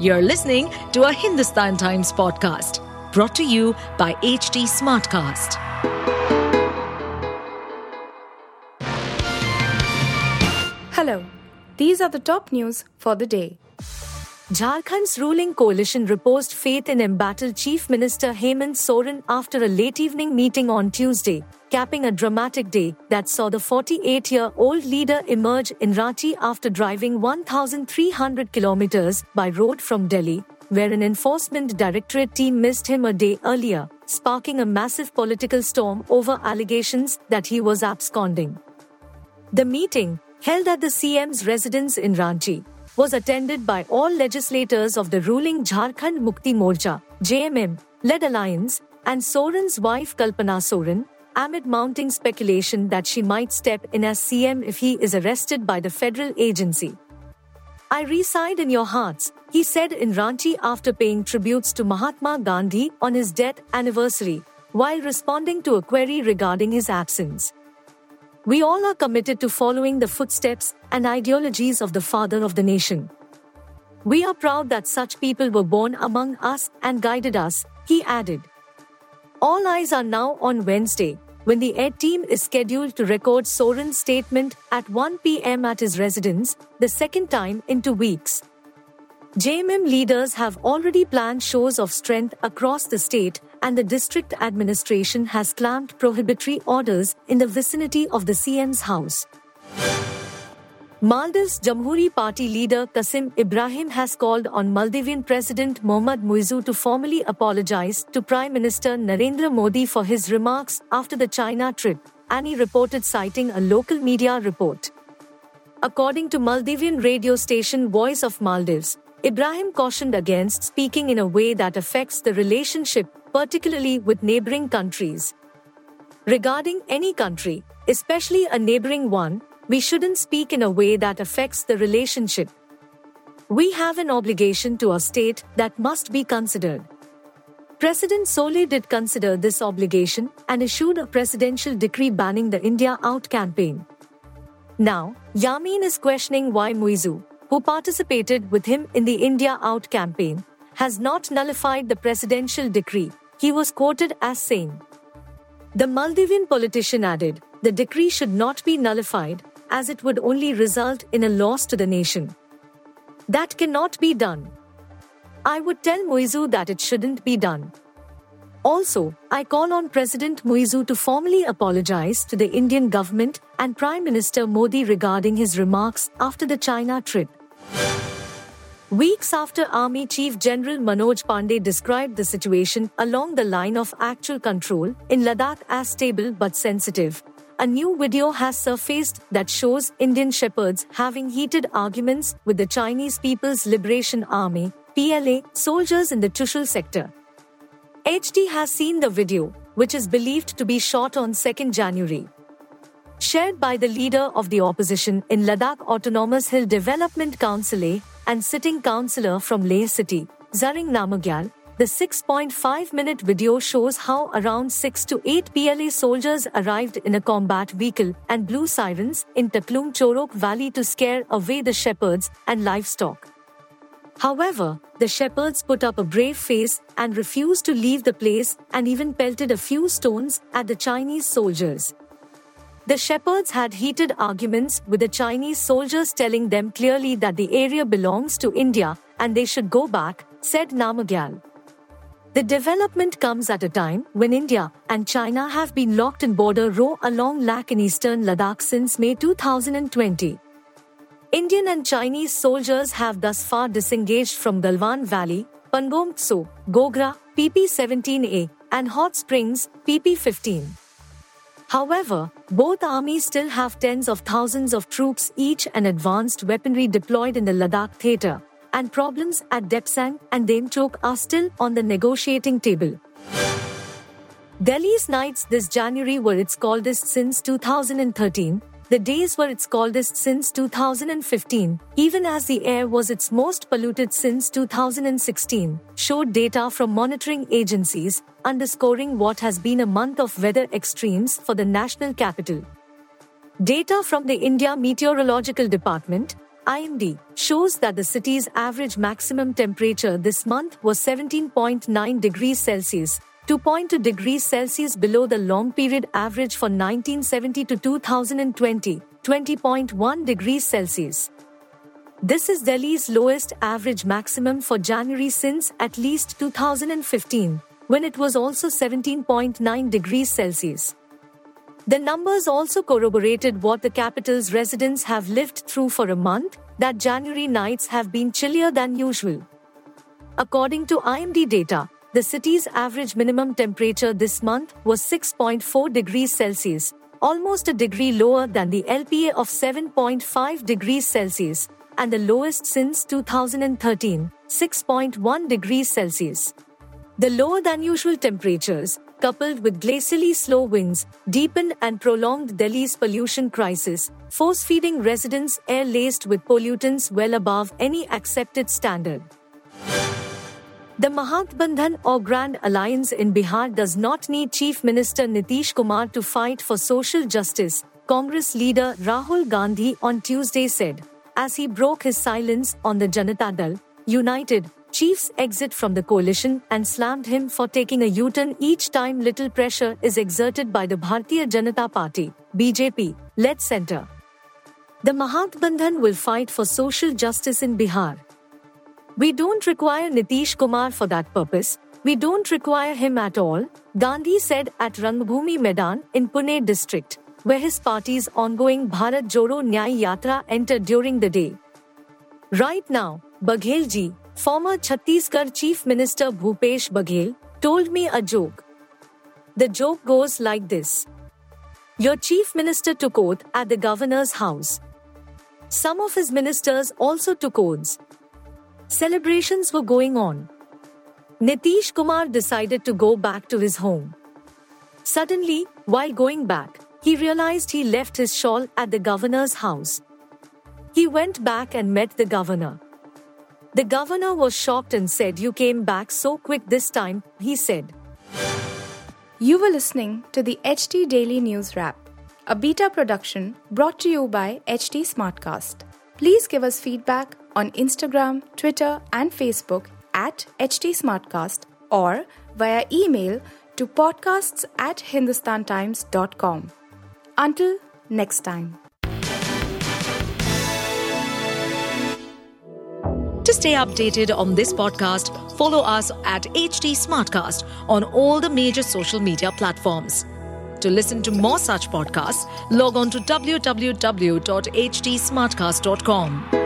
You're listening to a Hindustan Times podcast brought to you by HT Smartcast. Hello, these are the top news for the day. Jharkhand's ruling coalition reposed faith in embattled Chief Minister Hemant Soren after a late evening meeting on Tuesday, capping a dramatic day that saw the 48 year old leader emerge in Ranchi after driving 1,300 kilometers by road from Delhi, where an enforcement directorate team missed him a day earlier, sparking a massive political storm over allegations that he was absconding. The meeting, held at the CM's residence in Ranchi, was attended by all legislators of the ruling Jharkhand Mukti Morcha (JMM) led alliance and Soren's wife Kalpana Soren, amid mounting speculation that she might step in as CM if he is arrested by the federal agency. I reside in your hearts, he said in Ranchi after paying tributes to Mahatma Gandhi on his death anniversary, while responding to a query regarding his absence. We all are committed to following the footsteps and ideologies of the father of the nation. We are proud that such people were born among us and guided us, he added. All eyes are now on Wednesday, when the air team is scheduled to record Soren's statement at 1 pm at his residence, the second time in two weeks. JMM leaders have already planned shows of strength across the state, and the district administration has clamped prohibitory orders in the vicinity of the CM's house. Maldives Jumhooree Party leader Qasim Ibrahim has called on Maldivian President Mohamed Muizzu to formally apologize to Prime Minister Narendra Modi for his remarks after the China trip, ANI reported citing a local media report. According to Maldivian radio station Voice of Maldives, Ibrahim cautioned against speaking in a way that affects the relationship, particularly with neighboring countries. Regarding any country, especially a neighboring one, we shouldn't speak in a way that affects the relationship. We have an obligation to our state that must be considered. President Solih did consider this obligation and issued a presidential decree banning the India Out campaign. Now, Yamin is questioning why Muizzu, who participated with him in the India Out campaign, has not nullified the presidential decree, he was quoted as saying. The Maldivian politician added, the decree should not be nullified, as it would only result in a loss to the nation. That cannot be done. I would tell Muizzu that it shouldn't be done. Also, I call on President Muizzu to formally apologize to the Indian government and Prime Minister Modi regarding his remarks after the China trip. Weeks after Army Chief General Manoj Pandey described the situation along the line of actual control in Ladakh as stable but sensitive, a new video has surfaced that shows Indian shepherds having heated arguments with the Chinese People's Liberation Army PLA soldiers in the Chushul sector. HT has seen the video, which is believed to be shot on 2nd January. Shared by the leader of the opposition in Ladakh Autonomous Hill Development Council and sitting councillor from Leh City, Tsering Namgyal, the 6.5 minute video shows how around 6 to 8 PLA soldiers arrived in a combat vehicle and blew sirens in Taklum Chorok Valley to scare away the shepherds and livestock. However, the shepherds put up a brave face and refused to leave the place and even pelted a few stones at the Chinese soldiers. The shepherds had heated arguments with the Chinese soldiers telling them clearly that the area belongs to India and they should go back, said Namgyal. The development comes at a time when India and China have been locked in border row along LAC in eastern Ladakh since May 2020. Indian and Chinese soldiers have thus far disengaged from Galwan Valley, Pangong Tso, Gogra, PP-17A, and Hot Springs, PP-15. However, both armies still have tens of thousands of troops each and advanced weaponry deployed in the Ladakh theatre, and problems at Depsang and Demchok are still on the negotiating table. Delhi's nights this January were its coldest since 2013. The days were its coldest since 2015, even as the air was its most polluted since 2016, showed data from monitoring agencies, underscoring what has been a month of weather extremes for the national capital. Data from the India Meteorological Department, IMD shows that the city's average maximum temperature this month was 17.9 degrees Celsius, 2.2 degrees Celsius below the long period average for 1970 to 2020, 20.1 degrees Celsius. This is Delhi's lowest average maximum for January since at least 2015, when it was also 17.9 degrees Celsius. The numbers also corroborated what the capital's residents have lived through for a month that January nights have been chillier than usual. According to IMD data, the city's average minimum temperature this month was 6.4 degrees Celsius, almost a degree lower than the LPA of 7.5 degrees Celsius, and the lowest since 2013, 6.1 degrees Celsius. The lower than usual temperatures, coupled with glacially slow winds, deepened and prolonged Delhi's pollution crisis, force feeding residents air laced with pollutants well above any accepted standard. The Mahagathbandhan or Grand Alliance in Bihar does not need Chief Minister Nitish Kumar to fight for social justice, Congress leader Rahul Gandhi on Tuesday said, as he broke his silence on the Janata Dal, United, Chief's exit from the coalition and slammed him for taking a U turn each time little pressure is exerted by the Bharatiya Janata Party, BJP, led centre. The Mahagathbandhan will fight for social justice in Bihar. We don't require Nitish Kumar for that purpose. We don't require him at all, Gandhi said at Rangbhumi Maidan in Purnea district, where his party's ongoing Bharat Jodo Nyay Yatra entered during the day. Right now, Baghel ji, former Chhattisgarh Chief Minister Bhupesh Baghel, told me a joke. The joke goes like this Your Chief Minister took oath at the governor's house. Some of his ministers also took oaths. Celebrations were going on. Nitish Kumar decided to go back to his home. Suddenly, while going back, he realized he left his shawl at the governor's house. He went back and met the governor. The governor was shocked and said, You came back so quick this time, he said. You were listening to the HT Daily News Wrap, a beta production brought to you by HT Smartcast. Please give us feedback on Instagram, Twitter, and Facebook at HT Smartcast or via email to podcasts at hindustantimes.com. Until next time. To stay updated on this podcast, follow us at HT Smartcast on all the major social media platforms. To listen to more such podcasts, log on to www.htsmartcast.com.